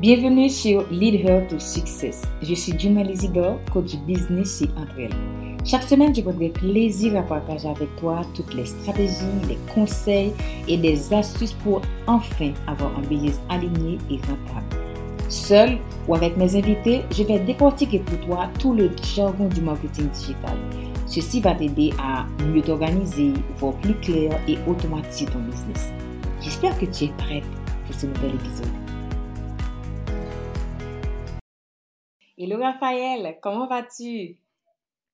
Bienvenue sur Lead Her to Success. Je suis Juma Lizidor, coach business chez Entrel. Chaque semaine, je prendrai plaisir à partager avec toi toutes les stratégies, les conseils et des astuces pour enfin avoir un business aligné et rentable. Seul ou avec mes invités, je vais décortiquer pour toi tout le jargon du marketing digital. Ceci va t'aider à mieux t'organiser, voir plus clair et automatiser ton business. J'espère que tu es prête pour ce nouvel épisode. Hello Raphaël, comment vas-tu?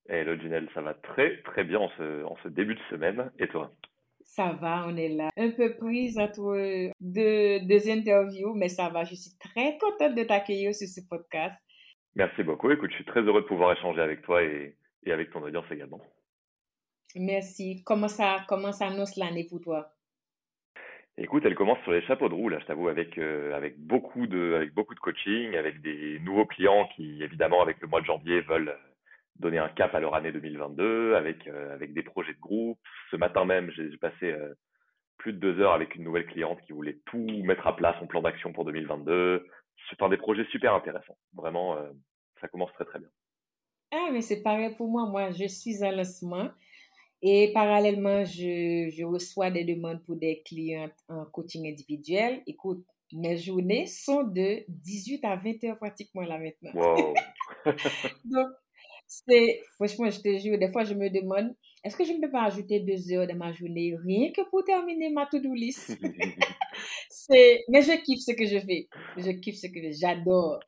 Hello Junelle, ça va très très bien en ce, en ce début de semaine. Et toi? Ça va, on est là. Un peu prise entre deux, deux interviews, mais ça va. Je suis très contente de t'accueillir sur ce podcast. Merci beaucoup. Écoute, je suis très heureux de pouvoir échanger avec toi et, et avec ton audience également. Merci. Comment ça, comment ça annonce l'année pour toi? Écoute, elle commence sur les chapeaux de roue, là, je t'avoue, avec, euh, avec, beaucoup de, avec beaucoup de coaching, avec des nouveaux clients qui, évidemment, avec le mois de janvier, veulent donner un cap à leur année 2022, avec, euh, avec des projets de groupe. Ce matin même, j'ai passé euh, plus de deux heures avec une nouvelle cliente qui voulait tout mettre à plat, son plan d'action pour 2022. C'est un des projets super intéressants. Vraiment, ça commence très, très bien. Ah, mais c'est pareil pour moi. Moi, je suis à lancement. Et parallèlement, je, je, reçois des demandes pour des clients en coaching individuel. Écoute, mes journées sont de 18 à 20 heures pratiquement là maintenant. Wow. Donc, c'est, franchement, je te jure, des fois, je me demande, est-ce que je ne peux pas ajouter deux heures dans ma journée, rien que pour terminer ma to-do list? c'est, mais je kiffe ce que je fais. Je kiffe ce que je fais. J'adore.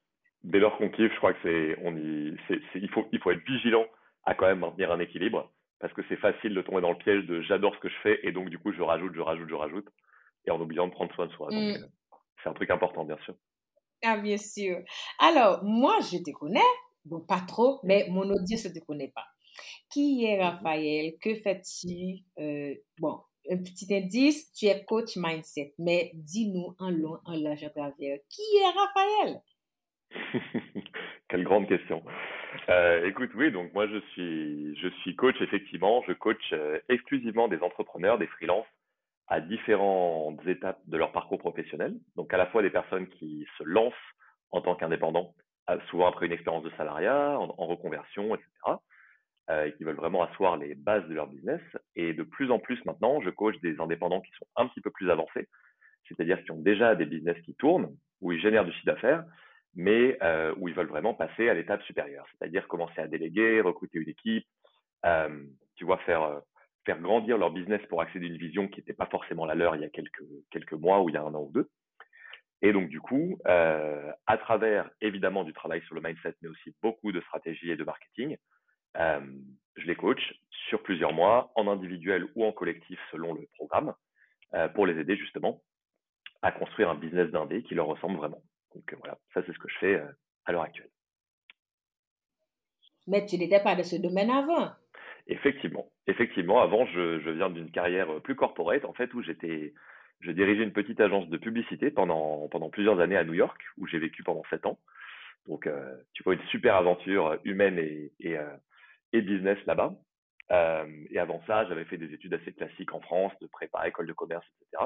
Dès lors qu'on kiffe, je crois que c'est, on y, c'est, il faut, il faut être vigilant à quand même maintenir un équilibre parce que c'est facile de tomber dans le piège de j'adore ce que je fais et donc du coup je rajoute, je rajoute, je rajoute et en oubliant de prendre soin de soi. Mm. euh, c'est un truc important bien sûr. Ah, bien sûr. Alors, moi, je te connais. Bon, pas trop, mais mon audience ne te connaît pas. Qui est Raphaël? Que fais-tu? Euh, bon, un petit indice, tu es coach mindset, mais dis-nous en long, en large à travers. Qui est Raphaël? Quelle grande question. Euh, écoute, oui, donc moi je suis, coach effectivement. Je coach euh, exclusivement des entrepreneurs, des freelances à différentes étapes de leur parcours professionnel. Donc à la fois des personnes qui se lancent en tant qu'indépendants, euh, souvent après une expérience de salariat, en, reconversion, etc. et qui veulent vraiment asseoir les bases de leur business. Et de plus en plus maintenant, je coach des indépendants qui sont un petit peu plus avancés, c'est-à-dire qui ont déjà des business qui tournent, où ils génèrent du chiffre d'affaires, mais euh, où ils veulent vraiment passer à l'étape supérieure, c'est-à-dire commencer à déléguer, recruter une équipe, euh, tu vois, faire, euh, faire grandir leur business pour accéder à une vision qui n'était pas forcément la leur il y a quelques, quelques mois ou il y a un an ou deux. Et donc, du coup, à travers évidemment du travail sur le mindset, mais aussi beaucoup de stratégie et de marketing, je les coach sur plusieurs mois, en individuel ou en collectif selon le programme, pour les aider justement à construire un business d'indé qui leur ressemble vraiment. Donc euh, voilà, ça c'est ce que je fais euh, à l'heure actuelle. Mais tu n'étais pas dans ce domaine avant. Effectivement, effectivement, avant je, je viens d'une carrière plus corporate en fait où j'étais, je dirigeais une petite agence de publicité pendant pendant plusieurs années à New York où j'ai vécu pendant sept ans. Donc euh, tu vois une super aventure humaine et et, euh, et business là-bas. Euh, et avant ça, j'avais fait des études assez classiques en France, de prépa, école de commerce, etc.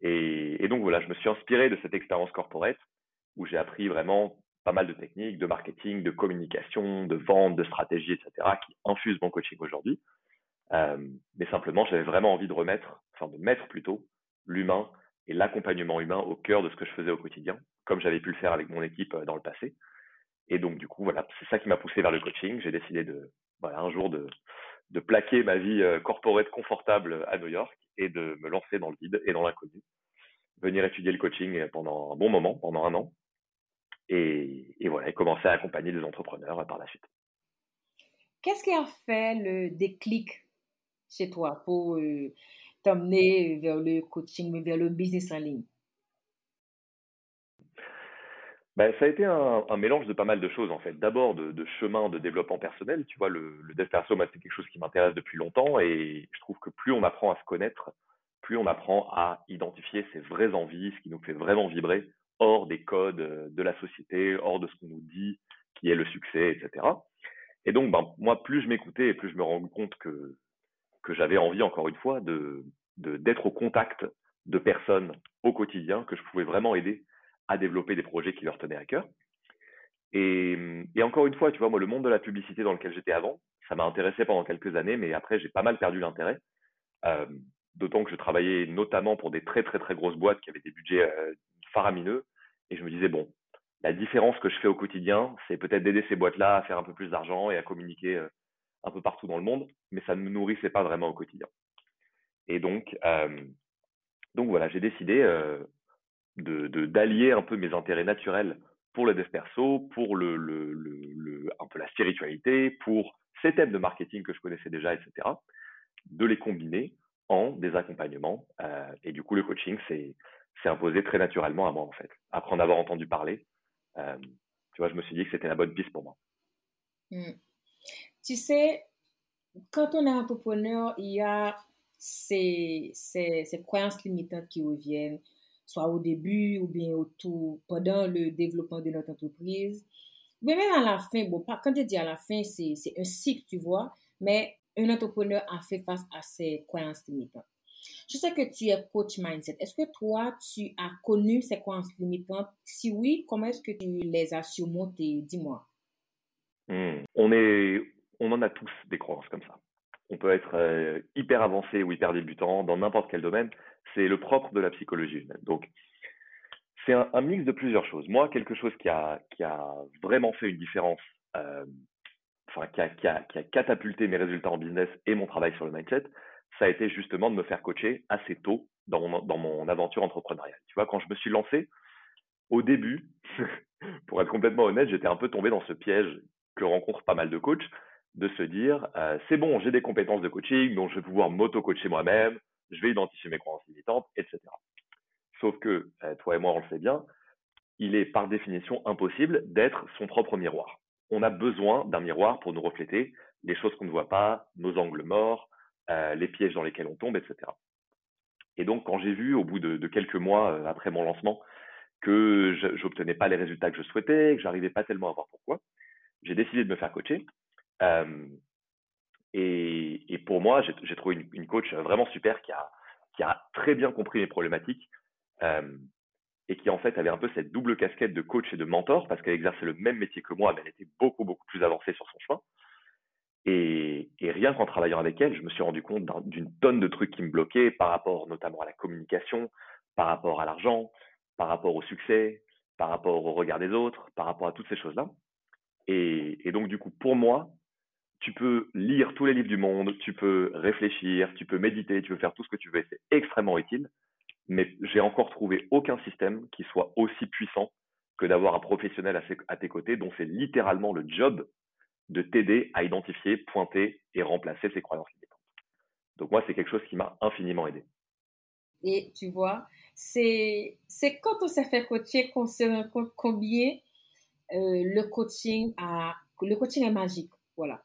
Et, et donc voilà, je me suis inspiré de cette expérience corporate où j'ai appris vraiment pas mal de techniques, de marketing, de communication, de vente, de stratégie, etc., qui infusent mon coaching aujourd'hui. Euh, mais simplement, j'avais vraiment envie de remettre, enfin de mettre plutôt l'humain et l'accompagnement humain au cœur de ce que je faisais au quotidien, comme j'avais pu le faire avec mon équipe euh, dans le passé. Et donc, du coup, voilà, c'est ça qui m'a poussé vers le coaching. J'ai décidé de, voilà, un jour de, de plaquer ma vie euh, corporate confortable à New York et de me lancer dans le vide et dans l'inconnu. Venir étudier le coaching pendant un bon moment, pendant un an. Et, et voilà, et commencer à accompagner des entrepreneurs par la suite. Qu'est-ce qui a fait le déclic chez toi pour euh, t'emmener vers le coaching, vers le business en ligne? Ben, ça a été un, un mélange de pas mal de choses en fait. D'abord de, de chemin de développement personnel. Tu vois, le, le dev perso, c'est quelque chose qui m'intéresse depuis longtemps et je trouve que plus on apprend à se connaître, plus on apprend à identifier ses vraies envies, ce qui nous fait vraiment vibrer, hors des codes euh, de la société, hors de ce qu'on nous dit qui est le succès, etc. Et donc, ben, moi, plus je m'écoutais et plus je me rends compte que, j'avais envie, encore une fois, de, d'être au contact de personnes au quotidien que je pouvais vraiment aider à développer des projets qui leur tenaient à cœur. Et, et encore une fois, tu vois, moi, le monde de la publicité dans lequel j'étais avant, ça m'a intéressé pendant quelques années, mais après, j'ai pas mal perdu l'intérêt. Euh, D'autant que je travaillais notamment pour des très, très, très grosses boîtes qui avaient des budgets euh, faramineux. Et je me disais, bon, la différence que je fais au quotidien, c'est peut-être d'aider ces boîtes-là à faire un peu plus d'argent et à communiquer euh, un peu partout dans le monde, mais ça ne me nourrissait pas vraiment au quotidien. Et donc, euh, donc voilà, j'ai décidé euh, de d'allier un peu mes intérêts naturels pour le dev perso, pour le, le, le, un peu la spiritualité, pour ces thèmes de marketing que je connaissais déjà, etc., de les combiner en des accompagnements. Euh, et du coup, le coaching s'est imposé très naturellement à moi, en fait. Après en avoir entendu parler, euh, tu vois, je me suis dit que c'était la bonne piste pour moi. Hmm. Tu sais, quand on est entrepreneur, il y a ces, ces, ces, croyances limitantes qui reviennent, soit au début ou bien autour, pendant le développement de notre entreprise. Mais même à la fin, bon, quand je dis à la fin, c'est un cycle, tu vois, mais un entrepreneur a fait face à ces croyances limitantes. Je sais que tu es coach mindset. Est-ce que toi, tu as connu ces croyances limitantes? Si oui, comment est-ce que tu les as surmontées? Dis-moi. Hmm. On en a tous des croyances comme ça. On peut être euh, hyper avancé ou hyper débutant dans n'importe quel domaine. C'est le propre de la psychologie humaine. Donc, c'est un, mix de plusieurs choses. Moi, quelque chose qui a, qui a vraiment fait une différence, euh, enfin, qui a, qui, a, qui a catapulté mes résultats en business et mon travail sur le mindset, ça a été justement de me faire coacher assez tôt dans mon, dans mon aventure entrepreneuriale. Tu vois, quand je me suis lancé, au début, pour être complètement honnête, j'étais un peu tombé dans ce piège que rencontrent pas mal de coachs, de se dire, euh, c'est bon, j'ai des compétences de coaching, donc je vais pouvoir m'auto-coacher moi-même, je vais identifier mes croyances limitantes, etc. Sauf que, euh, toi et moi, on le sait bien, il est par définition impossible d'être son propre miroir. On a besoin d'un miroir pour nous refléter les choses qu'on ne voit pas, nos angles morts, euh, les pièges dans lesquels on tombe, etc. Et donc, quand j'ai vu, au bout de, quelques mois euh, après mon lancement, que j'obtenais pas les résultats que je souhaitais, que j'arrivais pas tellement à voir pourquoi, j'ai décidé de me faire coacher. Euh, et, pour moi, j'ai trouvé une, coach vraiment super qui a, qui a très bien compris mes problématiques et qui en fait avait un peu cette double casquette de coach et de mentor parce qu'elle exerçait le même métier que moi, mais elle était beaucoup, beaucoup plus avancée sur son chemin. Et, rien qu'en travaillant avec elle, je me suis rendu compte d'une tonne de trucs qui me bloquaient par rapport notamment à la communication, par rapport à l'argent, par rapport au succès, par rapport au regard des autres, par rapport à toutes ces choses-là. Et, donc, du coup, pour moi, tu peux lire tous les livres du monde, tu peux réfléchir, tu peux méditer, tu peux faire tout ce que tu veux, c'est extrêmement utile. Mais j'ai encore trouvé aucun système qui soit aussi puissant que d'avoir un professionnel à, tes côtés dont c'est littéralement le job de t'aider à identifier, pointer et remplacer ces croyances limitantes. Donc moi, c'est quelque chose qui m'a infiniment aidé. Et tu vois, c'est c'est quand on s'est fait coacher qu'on se rend compte combien euh, le coaching a le coaching est magique. Voilà.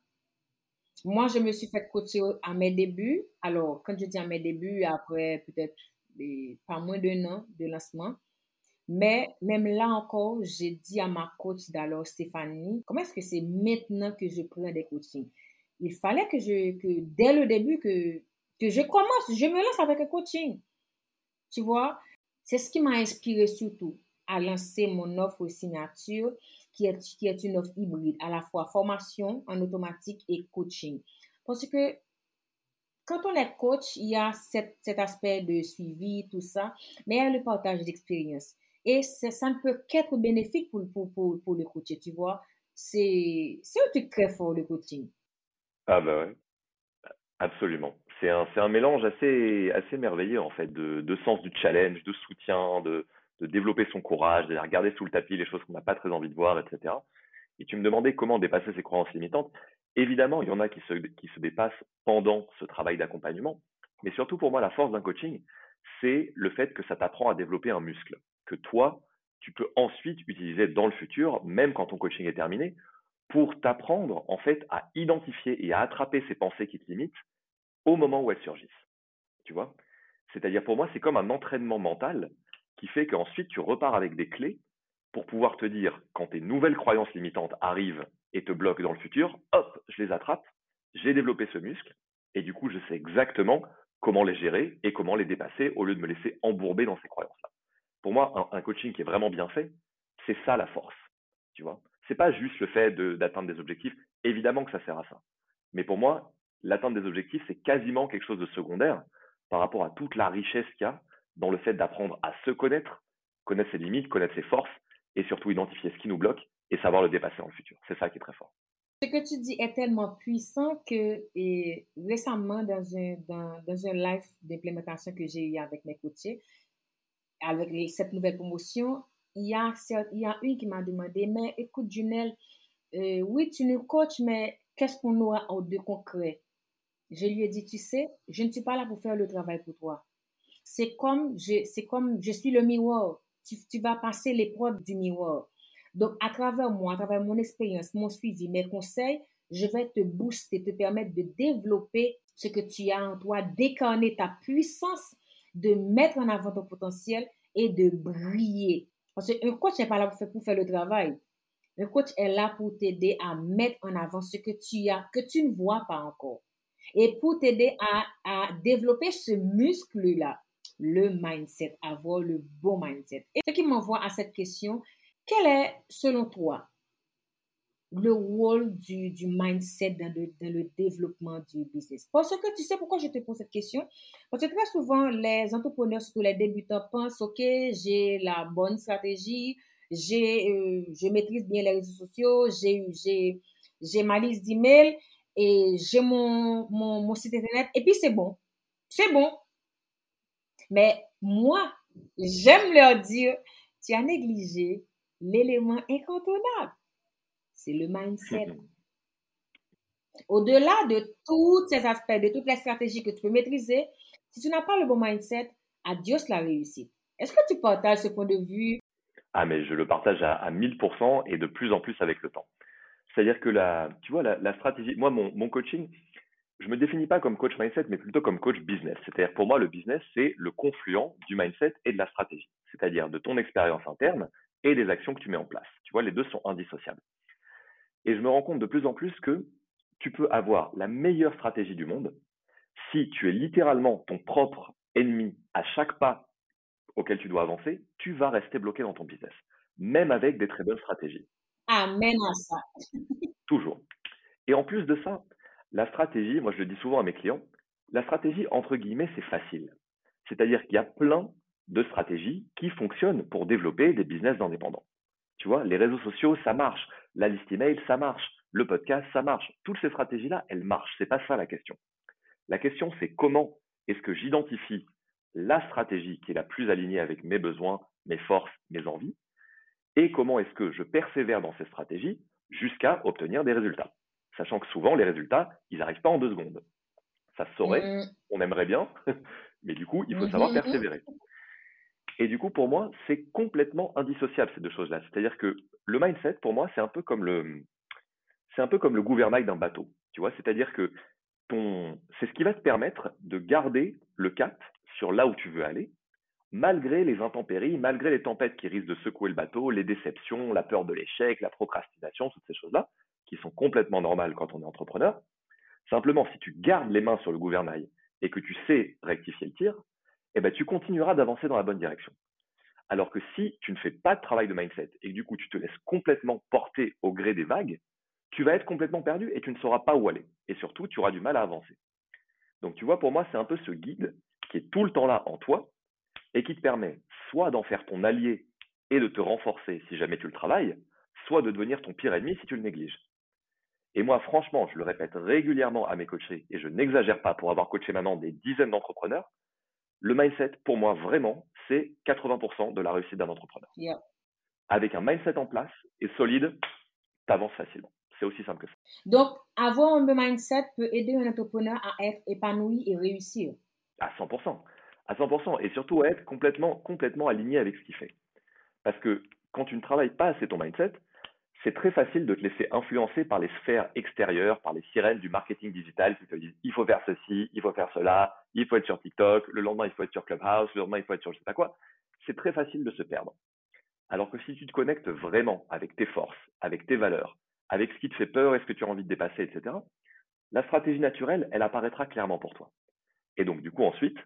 Moi, je me suis fait coacher à mes débuts. Alors, quand je dis à mes débuts, après peut-être pas moins d'un an de lancement, mais même là encore, j'ai dit à ma coach d'alors, Stéphanie, comment est-ce que c'est maintenant que je prends des coachings? Il fallait que je, que dès le début, que, que je commence, je me lance avec un coaching. Tu vois, c'est ce qui m'a inspiré surtout à lancer mon offre signature, qui est, qui est une offre hybride, à la fois formation en automatique et coaching. Parce que quand on est coach, il y a cet, aspect de suivi, tout ça, mais il y a le partage d'expérience. Et ça ne peut qu'être bénéfique pour, le coach, tu vois. C'est un truc très fort, le coaching. Ah bah ouais, absolument. C'est un, mélange assez, merveilleux, en fait, de, sens du challenge, de soutien, de, de développer son courage, de regarder sous le tapis les choses qu'on n'a pas très envie de voir, etc. Et tu me demandais comment dépasser ces croyances limitantes. Évidemment, il y en a qui se, dépassent pendant ce travail d'accompagnement, mais surtout pour moi, la force d'un coaching, c'est le fait que ça t'apprend à développer un muscle que toi, tu peux ensuite utiliser dans le futur, même quand ton coaching est terminé, pour t'apprendre en fait à identifier et à attraper ces pensées qui te limitent au moment où elles surgissent. Tu vois? C'est-à-dire pour moi, c'est comme un entraînement mental qui fait qu'ensuite tu repars avec des clés pour pouvoir te dire quand tes nouvelles croyances limitantes arrivent et te bloquent dans le futur, hop, je les attrape, j'ai développé ce muscle et du coup je sais exactement comment les gérer et comment les dépasser au lieu de me laisser embourber dans ces croyances-là. pour moi, un, coaching qui est vraiment bien fait, c'est ça la force. Tu vois, c'est pas juste le fait d'atteindre des objectifs. Évidemment que ça sert à ça. Mais pour moi, l'atteinte des objectifs, c'est quasiment quelque chose de secondaire par rapport à toute la richesse qu'il y a dans le fait d'apprendre à se connaître, connaître ses limites, connaître ses forces et surtout identifier ce qui nous bloque et savoir le dépasser dans le futur. C'est ça qui est très fort. Ce que tu dis est tellement puissant que récemment, dans un, dans, dans un live d'implémentation que j'ai eu avec mes coachés, avec cette nouvelle promotion, il y a, il y a une qui m'a demandé, mais écoute, Junel, euh, oui, tu nous coaches, mais qu'est-ce qu'on aura de concret Je lui ai dit, tu sais, je ne suis pas là pour faire le travail pour toi. C'est comme je, comme je suis le miroir. Tu, tu vas passer l'épreuve du miroir. Donc, à travers moi, à travers mon expérience, mon suivi, mes conseils, je vais te booster, te permettre de développer ce que tu as en toi, décarner ta puissance, de mettre en avant ton potentiel et de briller. Parce qu'un coach n'est pas là pour faire, le travail. Un coach est là pour t'aider à mettre en avant ce que tu as, que tu ne vois pas encore. Et pour t'aider à, à développer ce muscle-là, le mindset, avoir le bon mindset. Et ce qui m'envoie à cette question, quel est, selon toi, le rôle du, mindset dans le, dans le, développement du business? Parce que tu sais pourquoi je te pose cette question? Parce que très souvent, les entrepreneurs, surtout les débutants, pensent, OK, j'ai la bonne stratégie, j'ai, euh, je maîtrise bien les réseaux sociaux, j'ai, j'ai, j'ai ma liste d'emails et j'ai mon, mon, mon site internet et puis c'est bon. C'est bon. Mais moi, j'aime leur dire, tu as négligé l'élément incontournable. C'est le mindset. Au-delà de tous ces aspects, de toutes les stratégies que tu peux maîtriser, si tu n'as pas le bon mindset, adios la réussite. Est-ce que tu partages ce point de vue? Ah, mais je le partage à, 1000% et de plus en plus avec le temps. C'est-à-dire que la, tu vois, la, stratégie, moi, mon, mon coaching, je me définis pas comme coach mindset, mais plutôt comme coach business. C'est-à-dire, pour moi, le business, c'est le confluent du mindset et de la stratégie. C'est-à-dire de ton expérience interne et des actions que tu mets en place. Tu vois, les deux sont indissociables. Et je me rends compte de plus en plus que tu peux avoir la meilleure stratégie du monde. Si tu es littéralement ton propre ennemi à chaque pas auquel tu dois avancer, tu vas rester bloqué dans ton business, même avec des très bonnes stratégies. Amen à ça. Toujours. Et en plus de ça, la stratégie, moi je le dis souvent à mes clients, la stratégie, entre guillemets, c'est facile. C'est-à-dire qu'il y a plein de stratégies qui fonctionnent pour développer des business d'indépendants. Tu vois, les réseaux sociaux, ça marche. La liste email, ça marche. Le podcast, ça marche. Toutes ces stratégies-là, elles marchent. C'est pas ça la question. La question, c'est comment est-ce que j'identifie la stratégie qui est la plus alignée avec mes besoins, mes forces, mes envies, et comment est-ce que je persévère dans ces stratégies jusqu'à obtenir des résultats? Sachant que souvent, les résultats, ils n'arrivent pas en deux secondes. Ça se saurait, mmh. on aimerait bien, mais du coup, il faut savoir mmh persévérer. Et du coup, pour moi, c'est complètement indissociable ces deux choses-là. C'est-à-dire que le mindset, pour moi, c'est un peu comme le, gouvernail d'un bateau. Tu vois, c'est-à-dire que c'est ce qui va te permettre de garder le cap sur là où tu veux aller, malgré les intempéries, malgré les tempêtes qui risquent de secouer le bateau, les déceptions, la peur de l'échec, la procrastination, toutes ces choses-là, qui sont complètement normales quand on est entrepreneur. Simplement, si tu gardes les mains sur le gouvernail et que tu sais rectifier le tir, eh ben, tu continueras d'avancer dans la bonne direction. Alors que si tu ne fais pas de travail de mindset et que du coup tu te laisses complètement porter au gré des vagues, tu vas être complètement perdu et tu ne sauras pas où aller. Et surtout, tu auras du mal à avancer. Donc tu vois, pour moi, c'est un peu ce guide qui est tout le temps là en toi et qui te permet soit d'en faire ton allié et de te renforcer si jamais tu le travailles, soit de devenir ton pire ennemi si tu le négliges. Et moi, franchement, je le répète régulièrement à mes coachés, et je n'exagère pas pour avoir coaché maintenant des dizaines d'entrepreneurs, le mindset, pour moi, vraiment, c'est 80% de la réussite d'un entrepreneur. Avec un mindset en place et solide, tu avances facilement. C'est aussi simple que ça. Donc, avoir un bon mindset peut aider un entrepreneur à être épanoui et réussir. À 100%. À 100%. Et surtout à être complètement, complètement aligné avec ce qu'il fait. Parce que quand tu ne travailles pas assez ton mindset, c'est très facile de te laisser influencer par les sphères extérieures, par les sirènes du marketing digital qui te disent il faut faire ceci, il faut faire cela, il faut être sur TikTok, le lendemain il faut être sur Clubhouse, le lendemain il faut être sur je sais pas quoi. C'est très facile de se perdre. Alors que si tu te connectes vraiment avec tes forces, avec tes valeurs, avec ce qui te fait peur et ce que tu as envie de dépasser, etc., la stratégie naturelle, elle apparaîtra clairement pour toi. Et donc, du coup, ensuite,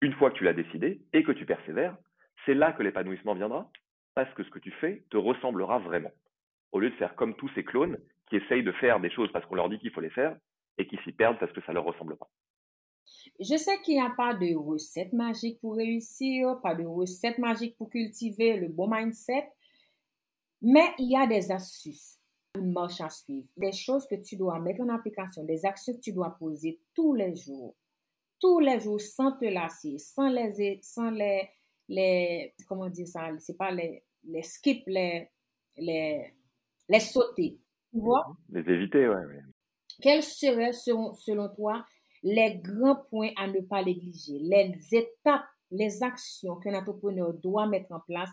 une fois que tu l'as décidé et que tu persévères, c'est là que l'épanouissement viendra, parce que ce que tu fais te ressemblera vraiment. Au lieu de faire comme tous ces clones qui essayent de faire des choses parce qu'on leur dit qu'il faut les faire et qui s'y perdent parce que ça leur ressemble pas. Je sais qu'il n'y a pas de recette magique pour réussir, pas de recette magique pour cultiver le bon mindset, mais il y a des astuces, une marche à suivre, des choses que tu dois mettre en application, des actions que tu dois poser tous les jours, tous les jours sans te lasser, sans les, sans les, les comment dire ça, c'est pas les, les skips, les, les, les sauter, tu vois? Les éviter, ouais. Quels seraient, selon toi, les grands points à ne pas négliger, les étapes, les actions qu'un entrepreneur doit mettre en place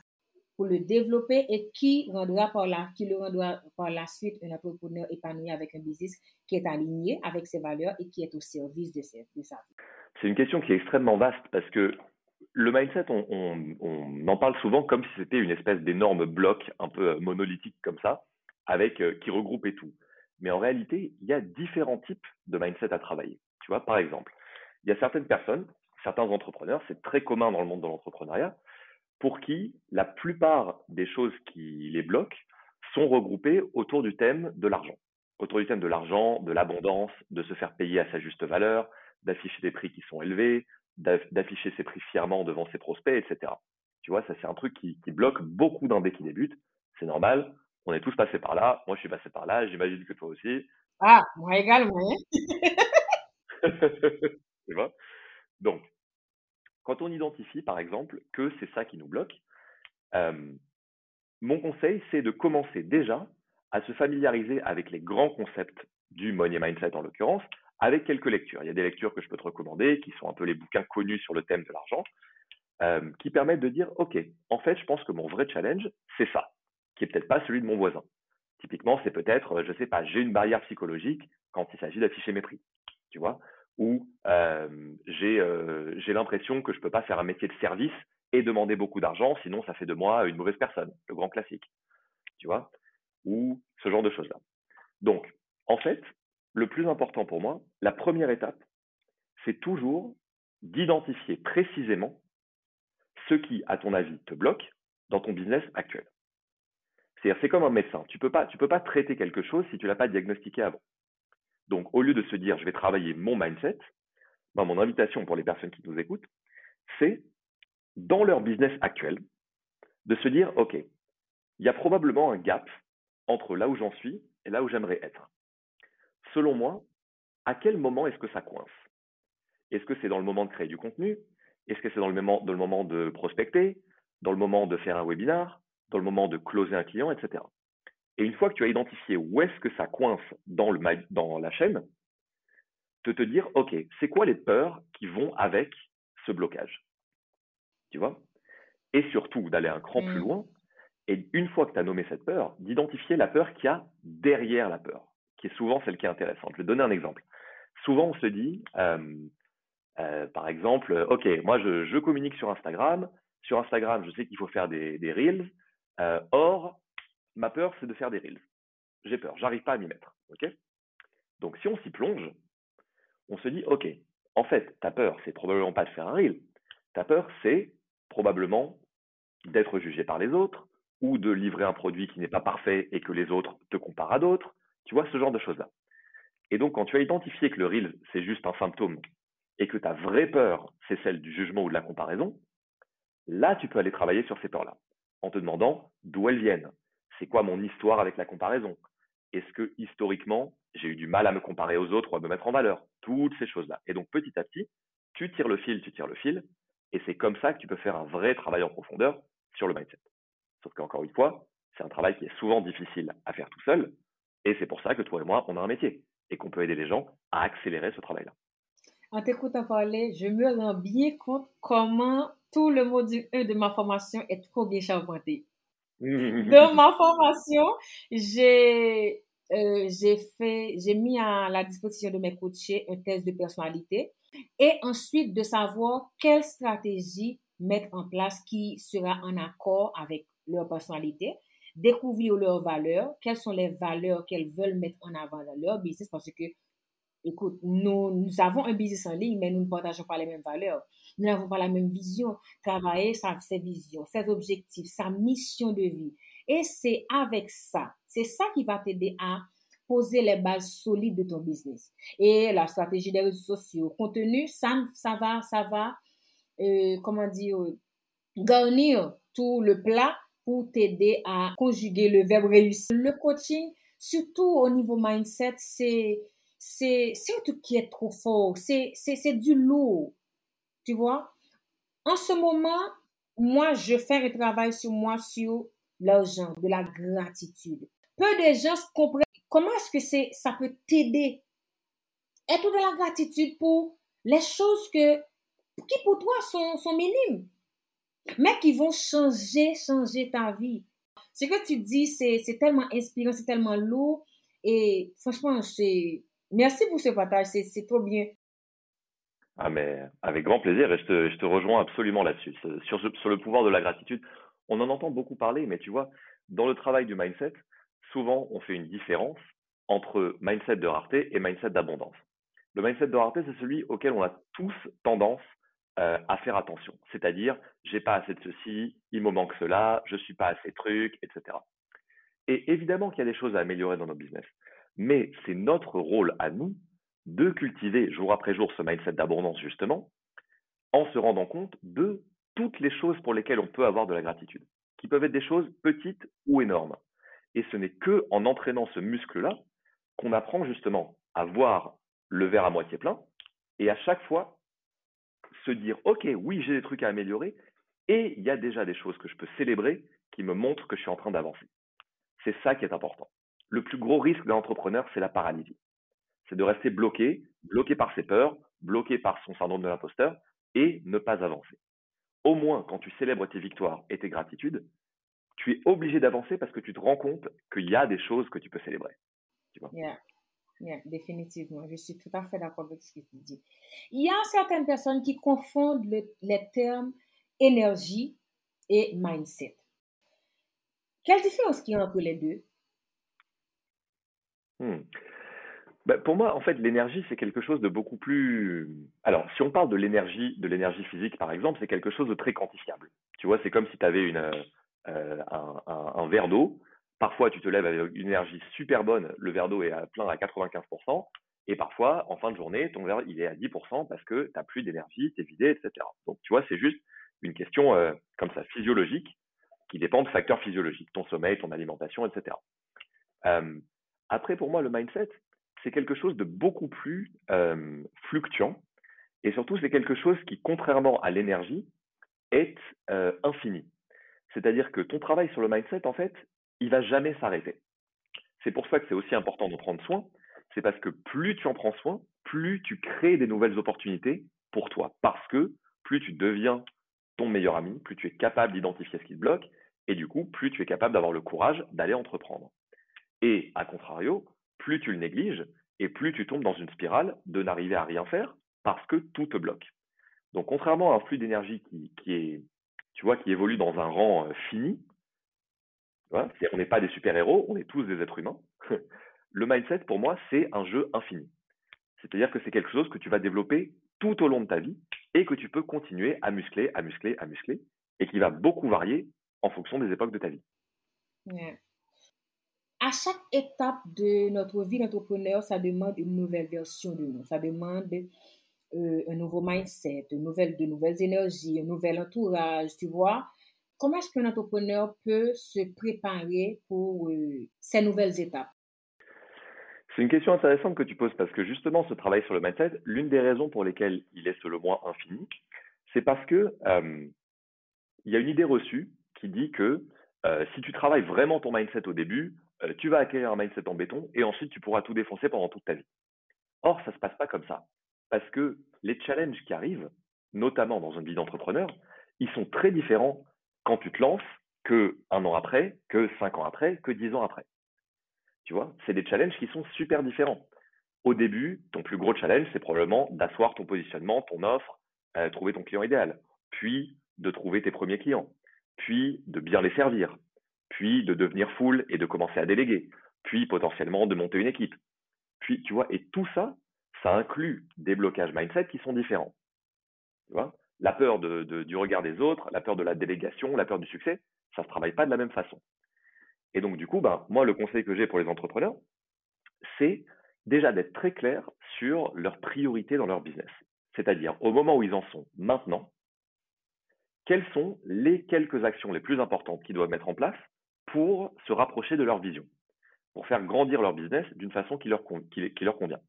pour le développer et qui rendra par la, qui le rendra par la suite un entrepreneur épanoui avec un business qui est aligné avec ses valeurs et qui est au service de, ses, de sa vie? C'est une question qui est extrêmement vaste parce que le mindset, on, on, on en parle souvent comme si c'était une espèce d'énorme bloc un peu monolithique comme ça, avec euh, qui regroupait tout. Mais en réalité, il y a différents types de mindset à travailler. Tu vois, par exemple, il y a certaines personnes, certains entrepreneurs, c'est très commun dans le monde de l'entrepreneuriat, pour qui la plupart des choses qui les bloquent sont regroupées autour du thème de l'argent. Autour du thème de l'argent, de l'abondance, de se faire payer à sa juste valeur, d'afficher des prix qui sont élevés, d'afficher ses prix fièrement devant ses prospects, etc. Tu vois, ça c'est un truc qui, qui bloque beaucoup d'un dès qui débute. C'est normal, on est tous passés par là. Moi, je suis passé par là, j'imagine que toi aussi. Ah, moi également. tu vois? Donc, quand on identifie, par exemple, que c'est ça qui nous bloque, euh, mon conseil, c'est de commencer déjà à se familiariser avec les grands concepts du money mindset en l'occurrence, avec quelques lectures. Il y a des lectures que je peux te recommander, qui sont un peu les bouquins connus sur le thème de l'argent, euh, qui permettent de dire, OK, en fait, je pense que mon vrai challenge, c'est ça, qui est peut-être pas celui de mon voisin. Typiquement, c'est peut-être, je sais pas, j'ai une barrière psychologique quand il s'agit d'afficher mes prix tu vois, où euh, j'ai l'impression que je peux pas faire un métier de service et demander beaucoup d'argent, sinon ça fait de moi une mauvaise personne, le grand classique, tu vois, ou ce genre de choses-là. Donc, en fait, le plus important pour moi, la première étape, c'est toujours d'identifier précisément ce qui, à ton avis, te bloque dans ton business actuel. C'est comme un médecin. Tu peux pas, tu peux pas traiter quelque chose si tu l'as pas diagnostiqué avant. Donc, au lieu de se dire, je vais travailler mon mindset, ben, mon invitation pour les personnes qui nous écoutent, c'est, dans leur business actuel, de se dire, OK, il y a probablement un gap entre là où j'en suis et là où j'aimerais être. Selon moi, à quel moment est-ce que ça coince? Est-ce que c'est dans le moment de créer du contenu? Est-ce que c'est dans le moment de prospecter? Dans le moment de faire un webinar? Dans le moment de closer un client, etc. Et une fois que tu as identifié où est-ce que ça coince dans, le, dans la chaîne, de te dire, OK, c'est quoi les peurs qui vont avec ce blocage? Tu vois? Et surtout, d'aller un cran plus mmh. loin, et une fois que tu as nommé cette peur, d'identifier la peur qu'il y a derrière la peur, qui est souvent celle qui est intéressante. Je vais donner un exemple. Souvent, on se dit, euh, euh, par exemple, OK, moi, je, communique sur Instagram. Sur Instagram, je sais qu'il faut faire des, des reels. Euh, or, ma peur, c'est de faire des reels. J'ai peur, j'arrive pas à m'y mettre. Donc, si on s'y plonge, on se dit, OK, en fait, ta peur, c'est probablement pas de faire un reel. Ta peur, c'est probablement d'être jugé par les autres ou de livrer un produit qui n'est pas parfait et que les autres te comparent à d'autres. Tu vois, ce genre de choses-là. Et donc, quand tu as identifié que le reel, c'est juste un symptôme et que ta vraie peur, c'est celle du jugement ou de la comparaison, là, tu peux aller travailler sur ces peurs-là en te demandant d'où elles viennent, c'est quoi mon histoire avec la comparaison? Est-ce que historiquement, j'ai eu du mal à me comparer aux autres ou à me mettre en valeur? Toutes ces choses-là. Et donc petit à petit, tu tires le fil, tu tires le fil, et c'est comme ça que tu peux faire un vrai travail en profondeur sur le mindset. Sauf qu'encore une fois, c'est un travail qui est souvent difficile à faire tout seul, et c'est pour ça que toi et moi, on a un métier, et qu'on peut aider les gens à accélérer ce travail-là. En t'écoutant parler, je me rends bien compte comment tout le module 1 de ma formation est trop bien charpenté. Dans ma formation, j'ai euh, j'ai fait, j'ai mis à la disposition de mes coachés un test de personnalité et ensuite de savoir quelle stratégie mettre en place qui sera en accord avec leur personnalité, découvrir leurs valeurs, quelles sont les valeurs qu'elles veulent mettre en avant dans leur business parce que écoute, nous, nous avons un business en ligne, mais nous ne partageons pas les mêmes valeurs. Nous n'avons pas la même vision. Travailler sa, ses visions, ses objectifs, sa mission de vie. Et c'est avec ça, c'est ça qui va t'aider à poser les bases solides de ton business. Et la stratégie des réseaux sociaux, contenu, ça, ça va, ça va, euh, comment dire, garnir tout le plat pour t'aider à conjuguer le verbe réussir. Le coaching, surtout au niveau mindset, c'est c'est truc qui est trop fort. C'est du lourd. Tu vois? En ce moment, moi, je fais un travail sur moi, sur l'argent, de la gratitude. Peu de gens comprennent comment est-ce que c'est, ça peut t'aider. Être de la gratitude pour les choses que, qui pour toi sont, sont minimes, mais qui vont changer, changer ta vie. Ce que tu dis, c'est tellement inspirant, c'est tellement lourd. Et franchement, c'est, merci pour ce partage, c'est trop bien. Ah, mais avec grand plaisir, et je te, rejoins absolument là-dessus. Sur, sur le pouvoir de la gratitude, on en entend beaucoup parler, mais tu vois, dans le travail du mindset, souvent on fait une différence entre mindset de rareté et mindset d'abondance. Le mindset de rareté, c'est celui auquel on a tous tendance euh, à faire attention. C'est-à-dire, j'ai pas assez de ceci, il me manque cela, je suis pas assez truc, etc. Et évidemment qu'il y a des choses à améliorer dans nos business. Mais c'est notre rôle à nous de cultiver jour après jour ce mindset d'abondance, justement, en se rendant compte de toutes les choses pour lesquelles on peut avoir de la gratitude, qui peuvent être des choses petites ou énormes. Et ce n'est que en entraînant ce muscle-là qu'on apprend justement à voir le verre à moitié plein et à chaque fois se dire ok oui j'ai des trucs à améliorer et il y a déjà des choses que je peux célébrer qui me montrent que je suis en train d'avancer. C'est ça qui est important. Le plus gros risque d'un entrepreneur, c'est la paralysie. C'est de rester bloqué, bloqué par ses peurs, bloqué par son syndrome de l'imposteur et ne pas avancer au moins quand tu célèbres tes victoires et tes gratitudes, tu es obligé d'avancer parce que tu te rends compte qu'il y a des choses que tu peux célébrer. Tu vois? Définitivement. Je suis tout à fait d'accord avec ce que tu dis. Il y a certaines personnes qui confondent les termes énergie et mindset. Quelle différence qu'il y a entre les deux? Hmm. Bah, pour moi, en fait, l'énergie, c'est quelque chose de beaucoup plus. Alors, si on parle de l'énergie, de l'énergie physique, par exemple, c'est quelque chose de très quantifiable. Tu vois, c'est comme si tu avais une, euh, un, verre d'eau. Parfois, tu te lèves avec une énergie super bonne, le verre d'eau est à plein à 95%, et parfois, en fin de journée, ton verre, il est à 10% parce que tu n'as plus d'énergie, tu es vidé, etc. Donc, tu vois, c'est juste une question euh, comme ça, physiologique, qui dépend de facteurs physiologiques, ton sommeil, ton alimentation, etc. après, pour moi, le mindset, c'est quelque chose de beaucoup plus fluctuant. Et surtout, c'est quelque chose qui, contrairement à l'énergie, est infini. C'est-à-dire que ton travail sur le mindset, en fait, il va jamais s'arrêter. C'est pour ça que c'est aussi important d'en prendre soin. C'est parce que plus tu en prends soin, plus tu crées des nouvelles opportunités pour toi. Parce que plus tu deviens ton meilleur ami, plus tu es capable d'identifier ce qui te bloque, et du coup, plus tu es capable d'avoir le courage d'aller entreprendre. Et à contrario, plus tu le négliges et plus tu tombes dans une spirale de n'arriver à rien faire parce que tout te bloque. Donc, contrairement à un flux d'énergie qui, est, tu qui évolue dans un rang euh, fini, on n'est pas des super-héros, on est tous des êtres humains. le mindset, pour moi, c'est un jeu infini. C'est-à-dire que c'est quelque chose que tu vas développer tout au long de ta vie et que tu peux continuer à muscler, à muscler, à muscler, et qui va beaucoup varier en fonction des époques de ta vie à chaque étape de notre vie d'entrepreneur, ça demande une nouvelle version de nous. Ça demande euh, un nouveau mindset, de nouvelles, de nouvelles énergies, un nouvel entourage, tu vois. Comment est-ce qu'un entrepreneur peut se préparer pour euh, ces nouvelles étapes? C'est une question intéressante que tu poses parce que justement, ce travail sur le mindset, l'une des raisons pour lesquelles il est selon moi infini, c'est parce que euh, y a une idée reçue qui dit que si tu travailles vraiment ton mindset au début, euh, tu vas acquérir un mindset en béton et ensuite tu pourras tout défoncer pendant toute ta vie. Or, ça ne se passe pas comme ça. Parce que les challenges qui arrivent, notamment dans une vie d'entrepreneur, ils sont très différents quand tu te lances que un an après, que cinq ans après, que dix ans après. Tu vois, c'est des challenges qui sont super différents. Au début, ton plus gros challenge, c'est probablement d'asseoir ton positionnement, ton offre, euh, trouver ton client idéal, puis de trouver tes premiers clients, puis de bien les servir, puis de devenir full et de commencer à déléguer, puis potentiellement de monter une équipe. Puis, tu vois, et tout ça, ça inclut des blocages mindset qui sont différents. Tu vois la peur du regard des autres, la peur de la délégation, la peur du succès, ça ne se travaille pas de la même façon. Et donc, du coup, ben, moi, le conseil que j'ai pour les entrepreneurs, c'est déjà d'être très clair sur leurs priorités dans leur business. C'est-à-dire, au moment où ils en sont maintenant, quelles sont les quelques actions les plus importantes qu'ils doivent mettre en place pour se rapprocher de leur vision, pour faire grandir leur business d'une façon qui leur, convient.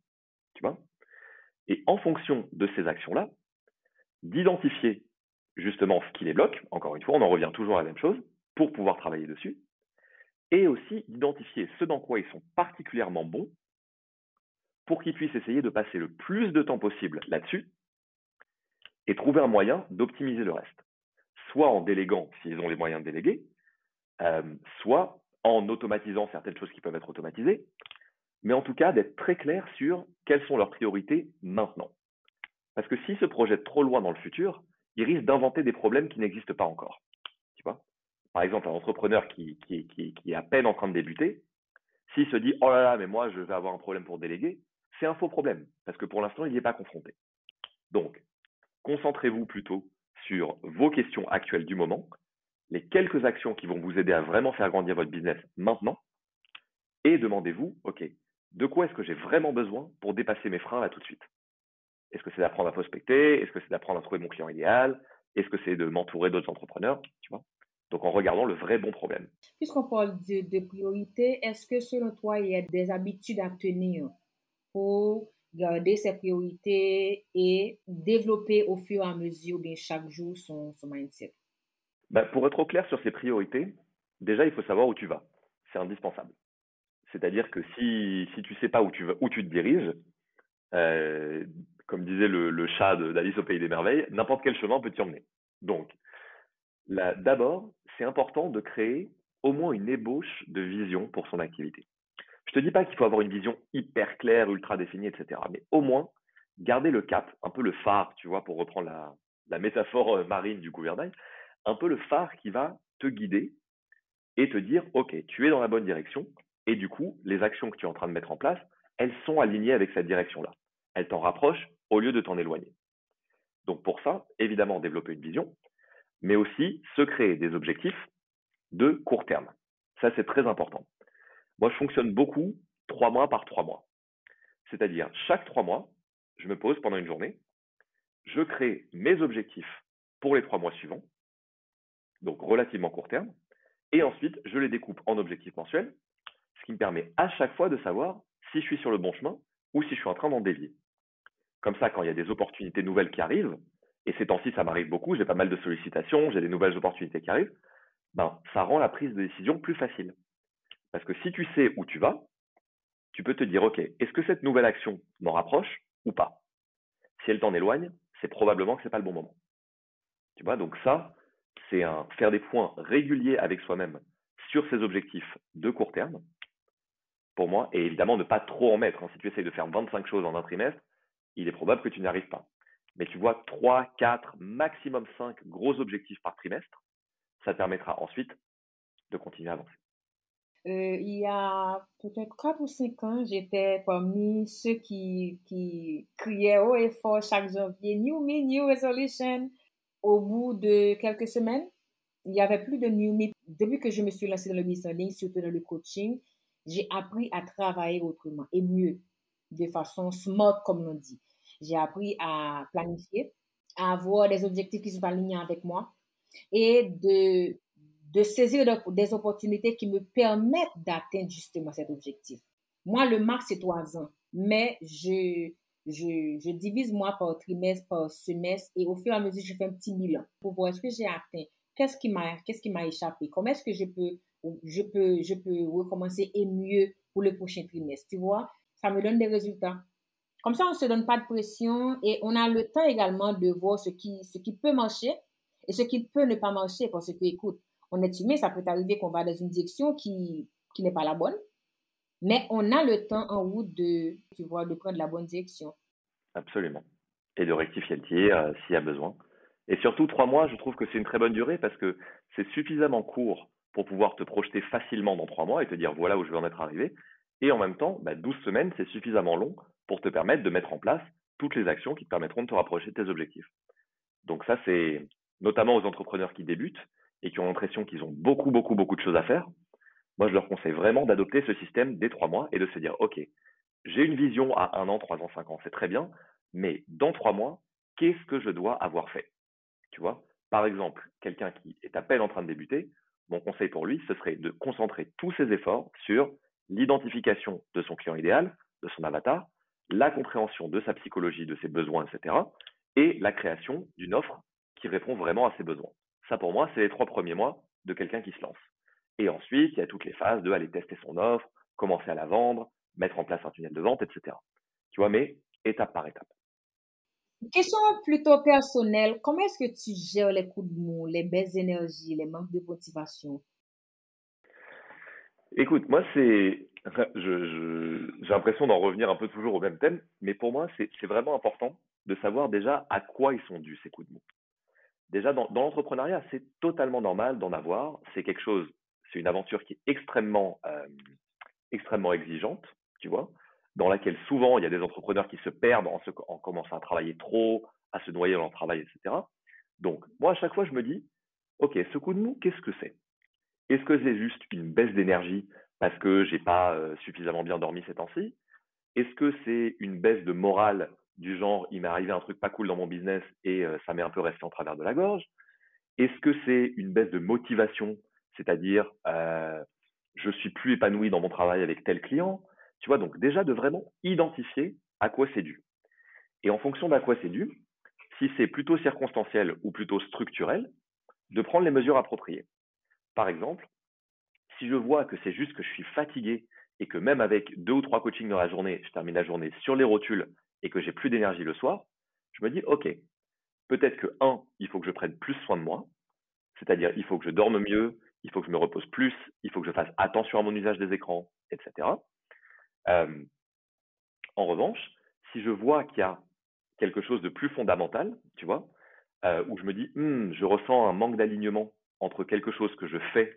Tu Et en fonction de ces actions-là, d'identifier justement ce qui les bloque, encore une fois, on en revient toujours à la même chose, pour pouvoir travailler dessus, et aussi d'identifier ce dans quoi ils sont particulièrement bons pour qu'ils puissent essayer de passer le plus de temps possible là-dessus et trouver un moyen d'optimiser le reste. Soit en déléguant s'ils ont les moyens de déléguer, euh, soit en automatisant certaines choses qui peuvent être automatisées, mais en tout cas d'être très clair sur quelles sont leurs priorités maintenant. Parce que s'ils se projettent trop loin dans le futur, ils risquent d'inventer des problèmes qui n'existent pas encore. Tu vois? Par exemple, un entrepreneur qui, qui, est à peine en train de débuter, s'il se dit oh là là, mais moi je vais avoir un problème pour déléguer, c'est un faux problème, parce que pour l'instant, il n'y est pas confronté. Donc, concentrez-vous plutôt sur vos questions actuelles du moment, les quelques actions qui vont vous aider à vraiment faire grandir votre business maintenant, et demandez-vous, OK, de quoi est-ce que j'ai vraiment besoin pour dépasser mes freins là tout de suite? Est-ce que c'est d'apprendre à prospecter? Est-ce que c'est d'apprendre à trouver mon client idéal? Est-ce que c'est de m'entourer d'autres entrepreneurs? Tu vois? Donc en regardant le vrai bon problème. Puisqu'on parle de, de priorité, est-ce que selon toi, il y a des habitudes à tenir pour garder ses priorités et développer au fur et à mesure, bien chaque jour, son, son mindset? Ben, pour être au clair sur ses priorités, déjà, il faut savoir où tu vas. C'est indispensable. C'est-à-dire que si, si tu sais pas où tu, où tu te diriges, euh, comme disait le, le chat d'Alice au Pays des Merveilles, n'importe quel chemin peut t'y emmener. Donc, d'abord, c'est important de créer au moins une ébauche de vision pour son activité. Je te dis pas qu'il faut avoir une vision hyper claire, ultra définie, etc. Mais au moins, garder le cap, un peu le phare, tu vois, pour reprendre la, la métaphore euh, marine du gouvernail, un peu le phare qui va te guider et te dire, OK, tu es dans la bonne direction. Et du coup, les actions que tu es en train de mettre en place, elles sont alignées avec cette direction-là. Elles t'en rapprochent au lieu de t'en éloigner. Donc pour ça, évidemment, développer une vision, mais aussi se créer des objectifs de court terme. Ça, c'est très important. Moi, je fonctionne beaucoup trois mois par trois mois. C'est-à-dire, chaque trois mois, je me pose pendant une journée, je crée mes objectifs pour les trois mois suivants, donc relativement court terme, et ensuite, je les découpe en objectifs mensuels, ce qui me permet à chaque fois de savoir si je suis sur le bon chemin ou si je suis en train d'en dévier. Comme ça, quand il y a des opportunités nouvelles qui arrivent, et ces temps-ci, ça m'arrive beaucoup, j'ai pas mal de sollicitations, j'ai des nouvelles opportunités qui arrivent, ben, ça rend la prise de décision plus facile. Parce que si tu sais où tu vas, tu peux te dire, OK, est-ce que cette nouvelle action m'en rapproche ou pas? Si elle t'en éloigne, c'est probablement que ce n'est pas le bon moment. Tu vois, donc ça, c'est faire des points réguliers avec soi-même sur ses objectifs de court terme, pour moi, et évidemment ne pas trop en mettre. Hein. Si tu essayes de faire 25 choses en un trimestre, il est probable que tu n'y arrives pas. Mais tu vois, 3, 4, maximum 5 gros objectifs par trimestre, ça te permettra ensuite de continuer à avancer. Euh, il y a peut-être 4 ou 5 ans, j'étais parmi ceux qui, qui criaient haut et fort chaque janvier New Me, New Resolution. Au bout de quelques semaines, il n'y avait plus de Me. Depuis que je me suis lancée dans le business en ligne, surtout dans le coaching, j'ai appris à travailler autrement et mieux, de façon smart, comme on dit. J'ai appris à planifier, à avoir des objectifs qui sont alignés avec moi et de de saisir des opportunités qui me permettent d'atteindre justement cet objectif. Moi, le max, c'est trois ans, mais je, je, je, divise moi par trimestre, par semestre, et au fur et à mesure, je fais un petit bilan pour voir est-ce que j'ai atteint, qu'est-ce qui m'a, qu'est-ce qui m'a échappé, comment est-ce que je peux, je peux, je peux recommencer et mieux pour le prochain trimestre, tu vois, ça me donne des résultats. Comme ça, on ne se donne pas de pression et on a le temps également de voir ce qui, ce qui peut marcher et ce qui peut ne pas marcher parce que, écoute, on est humain, ça peut arriver qu'on va dans une direction qui, qui n'est pas la bonne, mais on a le temps en route de, tu vois, de prendre la bonne direction. Absolument. Et de rectifier le tir euh, s'il y a besoin. Et surtout, trois mois, je trouve que c'est une très bonne durée parce que c'est suffisamment court pour pouvoir te projeter facilement dans trois mois et te dire voilà où je vais en être arrivé. Et en même temps, bah, 12 semaines, c'est suffisamment long pour te permettre de mettre en place toutes les actions qui te permettront de te rapprocher de tes objectifs. Donc ça, c'est notamment aux entrepreneurs qui débutent et qui ont l'impression qu'ils ont beaucoup, beaucoup, beaucoup de choses à faire. Moi, je leur conseille vraiment d'adopter ce système dès trois mois et de se dire, OK, j'ai une vision à un an, trois ans, cinq ans, c'est très bien, mais dans trois mois, qu'est-ce que je dois avoir fait? Tu vois? Par exemple, quelqu'un qui est à peine en train de débuter, mon conseil pour lui, ce serait de concentrer tous ses efforts sur l'identification de son client idéal, de son avatar, la compréhension de sa psychologie, de ses besoins, etc., et la création d'une offre qui répond vraiment à ses besoins. Ça, pour moi, c'est les trois premiers mois de quelqu'un qui se lance. Et ensuite, il y a toutes les phases de aller tester son offre, commencer à la vendre, mettre en place un tunnel de vente, etc. Tu vois, mais étape par étape. Question plutôt personnelle, comment est-ce que tu gères les coups de mou, les baisses d'énergie, les manques de motivation? Écoute, moi, c'est. J'ai l'impression d'en revenir un peu toujours au même thème, mais pour moi, c'est vraiment important de savoir déjà à quoi ils sont dus, ces coups de mou. Déjà, dans, l'entrepreneuriat, c'est totalement normal d'en avoir. C'est quelque chose, c'est une aventure qui est extrêmement, euh, extrêmement exigeante, tu vois dans laquelle souvent il y a des entrepreneurs qui se perdent en, en commençant à travailler trop, à se noyer dans leur travail, etc. Donc, moi, à chaque fois, je me dis, OK, ce coup de mou, qu'est-ce que c'est? Est-ce que c'est juste une baisse d'énergie parce que j'ai pas euh, suffisamment bien dormi ces temps-ci? Est-ce que c'est une baisse de morale du genre, il m'est arrivé un truc pas cool dans mon business et euh, ça m'est un peu resté en travers de la gorge? Est-ce que c'est une baisse de motivation, c'est-à-dire, euh, je suis plus épanoui dans mon travail avec tel client tu vois, donc déjà de vraiment identifier à quoi c'est dû. Et en fonction d'à quoi c'est dû, si c'est plutôt circonstanciel ou plutôt structurel, de prendre les mesures appropriées. Par exemple, si je vois que c'est juste que je suis fatigué et que même avec deux ou trois coachings dans la journée, je termine la journée sur les rotules et que j'ai plus d'énergie le soir, je me dis, OK, peut-être que, un, il faut que je prenne plus soin de moi, c'est-à-dire il faut que je dorme mieux, il faut que je me repose plus, il faut que je fasse attention à mon usage des écrans, etc. Euh, en revanche, si je vois qu'il y a quelque chose de plus fondamental, tu vois, euh, où je me dis, «Hmm, je ressens un manque d'alignement entre quelque chose que je fais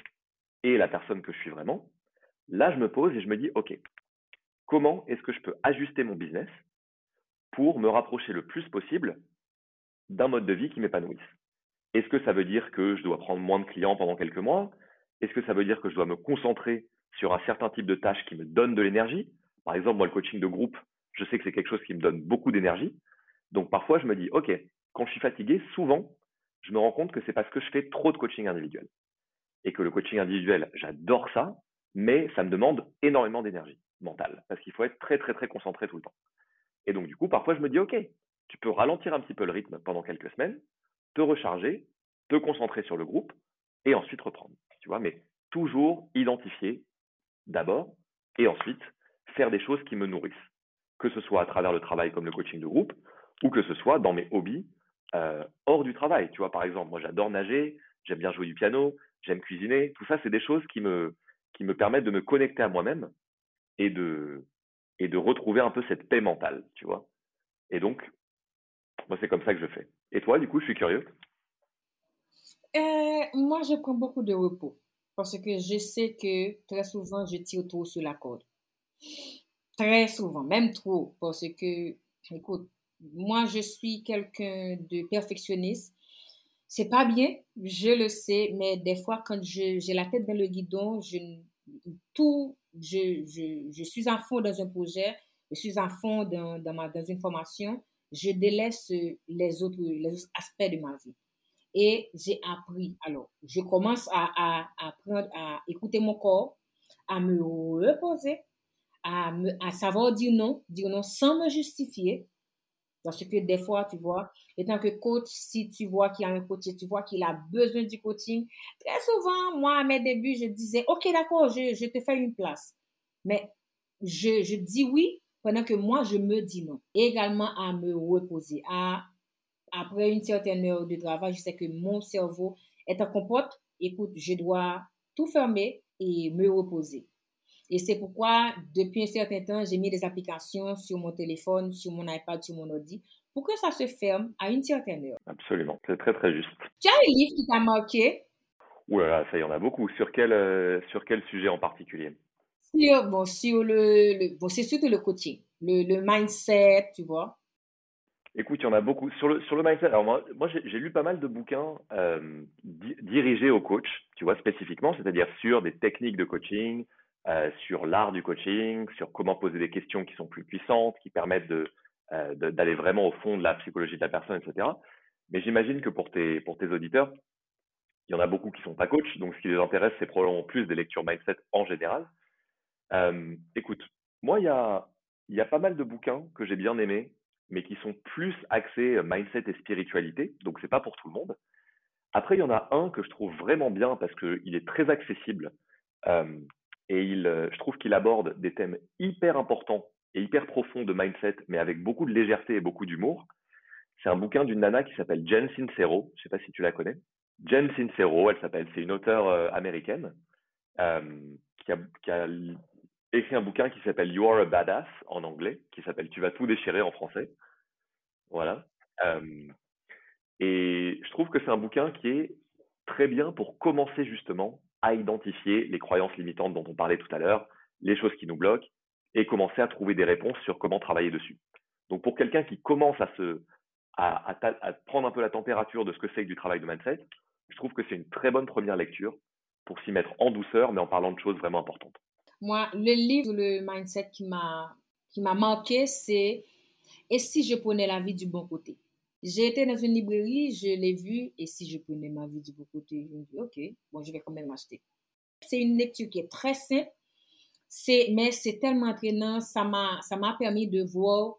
et la personne que je suis vraiment, là, je me pose et je me dis, OK, comment est-ce que je peux ajuster mon business pour me rapprocher le plus possible d'un mode de vie qui m'épanouisse? Est-ce que ça veut dire que je dois prendre moins de clients pendant quelques mois? Est-ce que ça veut dire que je dois me concentrer sur un certain type de tâches qui me donnent de l'énergie? Par exemple, moi, le coaching de groupe, je sais que c'est quelque chose qui me donne beaucoup d'énergie. Donc parfois, je me dis, OK, quand je suis fatigué, souvent, je me rends compte que c'est parce que je fais trop de coaching individuel. Et que le coaching individuel, j'adore ça, mais ça me demande énormément d'énergie mentale, parce qu'il faut être très, très, très concentré tout le temps. Et donc, du coup, parfois, je me dis, OK, tu peux ralentir un petit peu le rythme pendant quelques semaines, te recharger, te concentrer sur le groupe, et ensuite reprendre. Tu vois, mais toujours identifier d'abord, et ensuite faire des choses qui me nourrissent, que ce soit à travers le travail comme le coaching de groupe, ou que ce soit dans mes hobbies euh, hors du travail. Tu vois, par exemple, moi j'adore nager, j'aime bien jouer du piano, j'aime cuisiner. Tout ça, c'est des choses qui me, qui me permettent de me connecter à moi-même et de, et de retrouver un peu cette paix mentale, tu vois. Et donc, moi, c'est comme ça que je fais. Et toi, du coup, je suis curieux. Euh, moi, je prends beaucoup de repos parce que je sais que très souvent, je tire trop sur la corde. Très souvent, même trop, parce que, écoute, moi, je suis quelqu'un de perfectionniste. C'est pas bien, je le sais, mais des fois, quand j'ai la tête dans le guidon, je, tout, je, je, suis à fond dans un projet, je suis à fond dans, dans, ma, dans une formation, je délaisse les autres, les autres aspects de ma vie et j'ai appris. Alors, je commence à, apprendre à écouter mon corps, à me reposer, à, à savoir dire non, dire non sans me justifier. Parce que des fois, tu vois, étant que coach, si tu vois qu'il y a un coach tu vois qu'il a besoin du coaching, très souvent, moi, à mes débuts, je disais, OK, d'accord, je, te fais une place. Mais je dis oui pendant que moi, je me dis non. Et également à me reposer, à après une certaine heure de travail, je sais que mon cerveau est en compote. Écoute, je dois tout fermer et me reposer. Et c'est pourquoi, depuis un certain temps, j'ai mis des applications sur mon téléphone, sur mon iPad, sur mon ordi, pour que ça se ferme à une certaine heure. Absolument, c'est très très juste. Tu as un livre qui t'a marqué? Ouh là là, ça y en a beaucoup. Sur quel, euh, sur quel sujet en particulier? Sur, bon, sur le, c'est surtout le coaching, le, le mindset, tu vois. Écoute, il y en a beaucoup. Sur le, sur le mindset, alors moi, moi j'ai lu pas mal de bouquins euh, dirigés au coach, tu vois, spécifiquement, c'est-à-dire sur des techniques de coaching, euh, sur l'art du coaching, sur comment poser des questions qui sont plus puissantes, qui permettent euh, de, d'aller vraiment au fond de la psychologie de la personne, etc. Mais j'imagine que pour tes, pour tes auditeurs, il y en a beaucoup qui sont pas coachs, donc ce qui les intéresse, c'est probablement plus des lectures mindset en général. Écoute, moi, il y a, pas mal de bouquins que j'ai bien aimés mais qui sont plus axés mindset et spiritualité, donc c'est pas pour tout le monde. Après, il y en a un que je trouve vraiment bien parce qu'il est très accessible et je trouve qu'il aborde des thèmes hyper importants et hyper profonds de mindset, mais avec beaucoup de légèreté et beaucoup d'humour. C'est un bouquin d'une nana qui s'appelle Jen Sincero. Je sais pas si tu la connais. Jen Sincero, elle s'appelle. C'est une auteure américaine qui, a, écrit un bouquin qui s'appelle You Are a Badass en anglais, qui s'appelle Tu vas tout déchirer en français. Voilà. et je trouve que c'est un bouquin qui est très bien pour commencer justement à identifier les croyances limitantes dont on parlait tout à l'heure, les choses qui nous bloquent, et commencer à trouver des réponses sur comment travailler dessus. Donc pour quelqu'un qui commence à, à, prendre un peu la température de ce que c'est que du travail de mindset, je trouve que c'est une très bonne première lecture pour s'y mettre en douceur, mais en parlant de choses vraiment importantes. Moi, le livre, le mindset qui m'a qui m'a marqué, c'est Et si je prenais la vie du bon côté? J'ai été dans une librairie, je l'ai vu, et si je prenais ma vie du bon côté, je me dis, OK, bon, je vais quand même l'acheter. C'est une lecture qui est très simple, mais c'est tellement entraînant, ça m'a permis de voir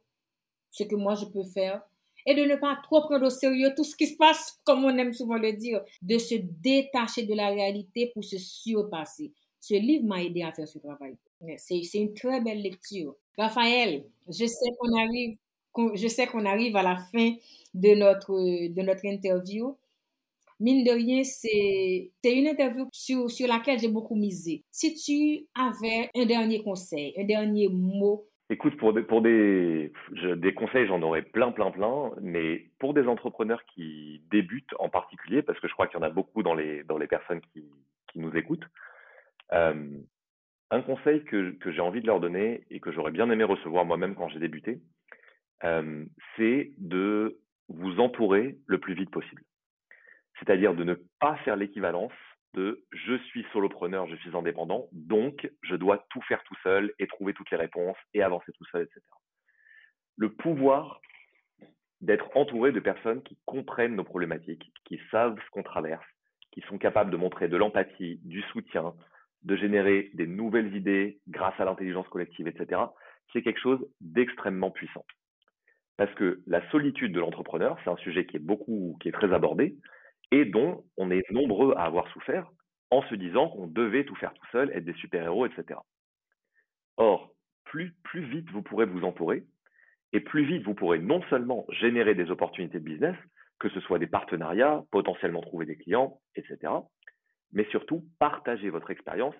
ce que moi je peux faire et de ne pas trop prendre au sérieux tout ce qui se passe, comme on aime souvent le dire, de se détacher de la réalité pour se surpasser. Ce livre m'a aidé à faire ce travail. C'est une très belle lecture. Raphaël, je sais qu'on arrive, je sais qu'on arrive à la fin de notre, de notre interview. Mine de rien, c'est une interview sur, sur laquelle j'ai beaucoup misé. Si tu avais un dernier conseil, un dernier mot. Écoute, pour des, pour des, des conseils, j'en aurais plein, plein, plein. Mais pour des entrepreneurs qui débutent en particulier, parce que je crois qu'il y en a beaucoup dans les, dans les personnes qui, qui nous écoutent, euh, un conseil que, j'ai envie de leur donner et que j'aurais bien aimé recevoir moi-même quand j'ai débuté, euh, c'est de vous entourer le plus vite possible. C'est-à-dire de ne pas faire l'équivalence de je suis solopreneur, je suis indépendant, donc je dois tout faire tout seul et trouver toutes les réponses et avancer tout seul, etc. Le pouvoir d'être entouré de personnes qui comprennent nos problématiques, qui savent ce qu'on traverse, qui sont capables de montrer de l'empathie, du soutien, de générer des nouvelles idées grâce à l'intelligence collective, etc., c'est quelque chose d'extrêmement puissant. Parce que la solitude de l'entrepreneur, c'est un sujet qui est beaucoup, qui est très abordé et dont on est nombreux à avoir souffert en se disant qu'on devait tout faire tout seul, être des super-héros, etc. Or, plus, plus vite vous pourrez vous entourer, et plus vite vous pourrez non seulement générer des opportunités de business, que ce soit des partenariats, potentiellement trouver des clients, etc., mais surtout partagez votre expérience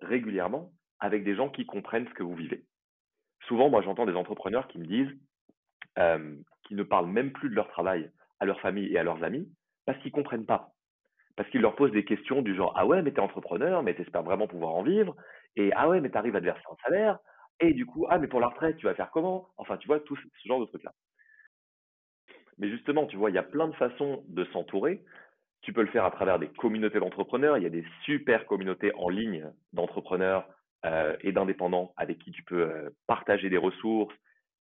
régulièrement avec des gens qui comprennent ce que vous vivez. Souvent, moi, j'entends des entrepreneurs qui me disent euh, qu'ils ne parlent même plus de leur travail à leur famille et à leurs amis parce qu'ils comprennent pas. Parce qu'ils leur posent des questions du genre Ah ouais, mais t'es entrepreneur, mais t'espères vraiment pouvoir en vivre? Et Ah ouais, mais t'arrives à te verser un salaire? Et du coup, Ah, mais pour la retraite, tu vas faire comment? Enfin, tu vois, tout ce genre de trucs-là. Mais justement, tu vois, il y a plein de façons de s'entourer. Tu peux le faire à travers des communautés d'entrepreneurs. Il y a des super communautés en ligne d'entrepreneurs euh, et d'indépendants avec qui tu peux euh, partager des ressources,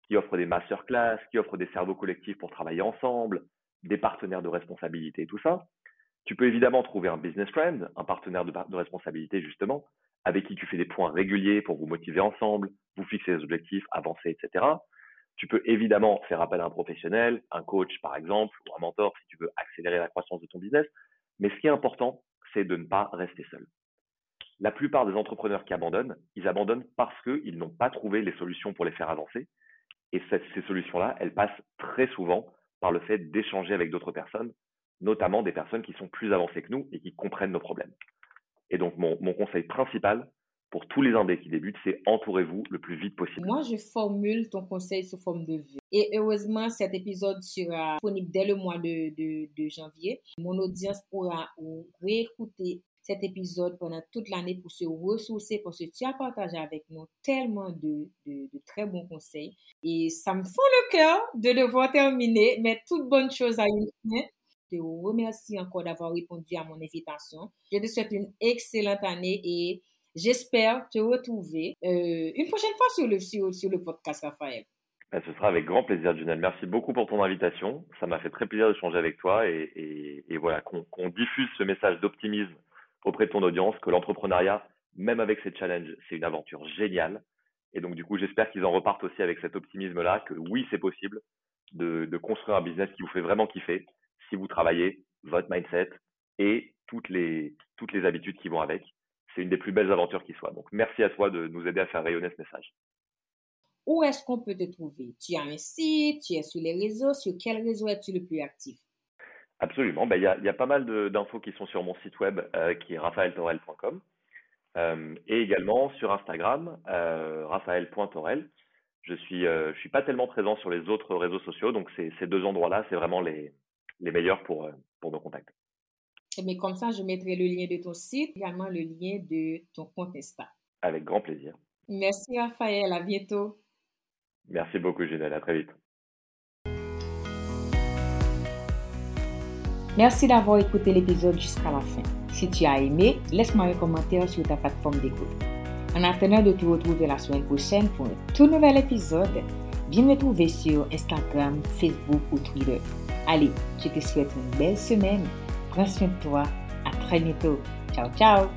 qui offrent des masterclass, qui offrent des cerveaux collectifs pour travailler ensemble, des partenaires de responsabilité et tout ça. Tu peux évidemment trouver un business friend, un partenaire de, de responsabilité justement, avec qui tu fais des points réguliers pour vous motiver ensemble, vous fixer des objectifs, avancer, etc. Tu peux évidemment faire appel à un professionnel, un coach par exemple, ou un mentor si tu veux accélérer la croissance de ton business. Mais ce qui est important, c'est de ne pas rester seul. La plupart des entrepreneurs qui abandonnent, ils abandonnent parce qu'ils n'ont pas trouvé les solutions pour les faire avancer. Et ces solutions-là, elles passent très souvent par le fait d'échanger avec d'autres personnes, notamment des personnes qui sont plus avancées que nous et qui comprennent nos problèmes. Et donc, mon, conseil principal, pour tous les indés qui débutent, c'est entourez-vous le plus vite possible. Moi, je formule ton conseil sous forme de vie. Et heureusement, cet épisode sera disponible dès le mois de, janvier. Mon audience pourra réécouter cet épisode pendant toute l'année pour se ressourcer parce que tu as partagé avec nous tellement de, très bons conseils. Et ça me fond le cœur de devoir terminer, mais toute bonne chose à une fin. Je te remercie encore d'avoir répondu à mon invitation. Je te souhaite une excellente année et j'espère te retrouver euh, une prochaine fois sur le, sur, sur le podcast, Raphaël. Ben, ce sera avec grand plaisir, Junel. Merci beaucoup pour ton invitation. Ça m'a fait très plaisir d'échanger avec toi et, et, voilà, qu'on diffuse ce message d'optimisme auprès de ton audience que l'entrepreneuriat, même avec ces challenges, c'est une aventure géniale. Et donc, du coup, j'espère qu'ils en repartent aussi avec cet optimisme-là, que oui, c'est possible de, de, construire un business qui vous fait vraiment kiffer si vous travaillez votre mindset et toutes les, toutes les habitudes qui vont avec. C'est une des plus belles aventures qui soit. Donc, merci à toi de nous aider à faire rayonner ce message. Où est-ce qu'on peut te trouver? Tu as un site, tu es sur les réseaux, sur quel réseau es-tu le plus actif? Absolument. Ben, il y, a, y, a, pas mal d'infos qui sont sur mon site web euh, qui est raphaeltorel.com euh, et également sur Instagram, euh. Je suis, euh, je suis pas tellement présent sur les autres réseaux sociaux, donc ces deux endroits-là, c'est vraiment les, les meilleurs pour, pour nos contacts. Mais comme ça, je mettrai le lien de ton site, également le lien de ton compte Insta. Avec grand plaisir. Merci Raphaël, à bientôt. Merci beaucoup Ginelle, à très vite. Merci d'avoir écouté l'épisode jusqu'à la fin. Si tu as aimé, laisse-moi un commentaire sur ta plateforme d'écoute. En attendant de te retrouver la semaine prochaine pour un tout nouvel épisode, viens me trouver sur Instagram, Facebook ou Twitter. Allez, je te souhaite une belle semaine. Reste toi À très bientôt. Ciao, ciao.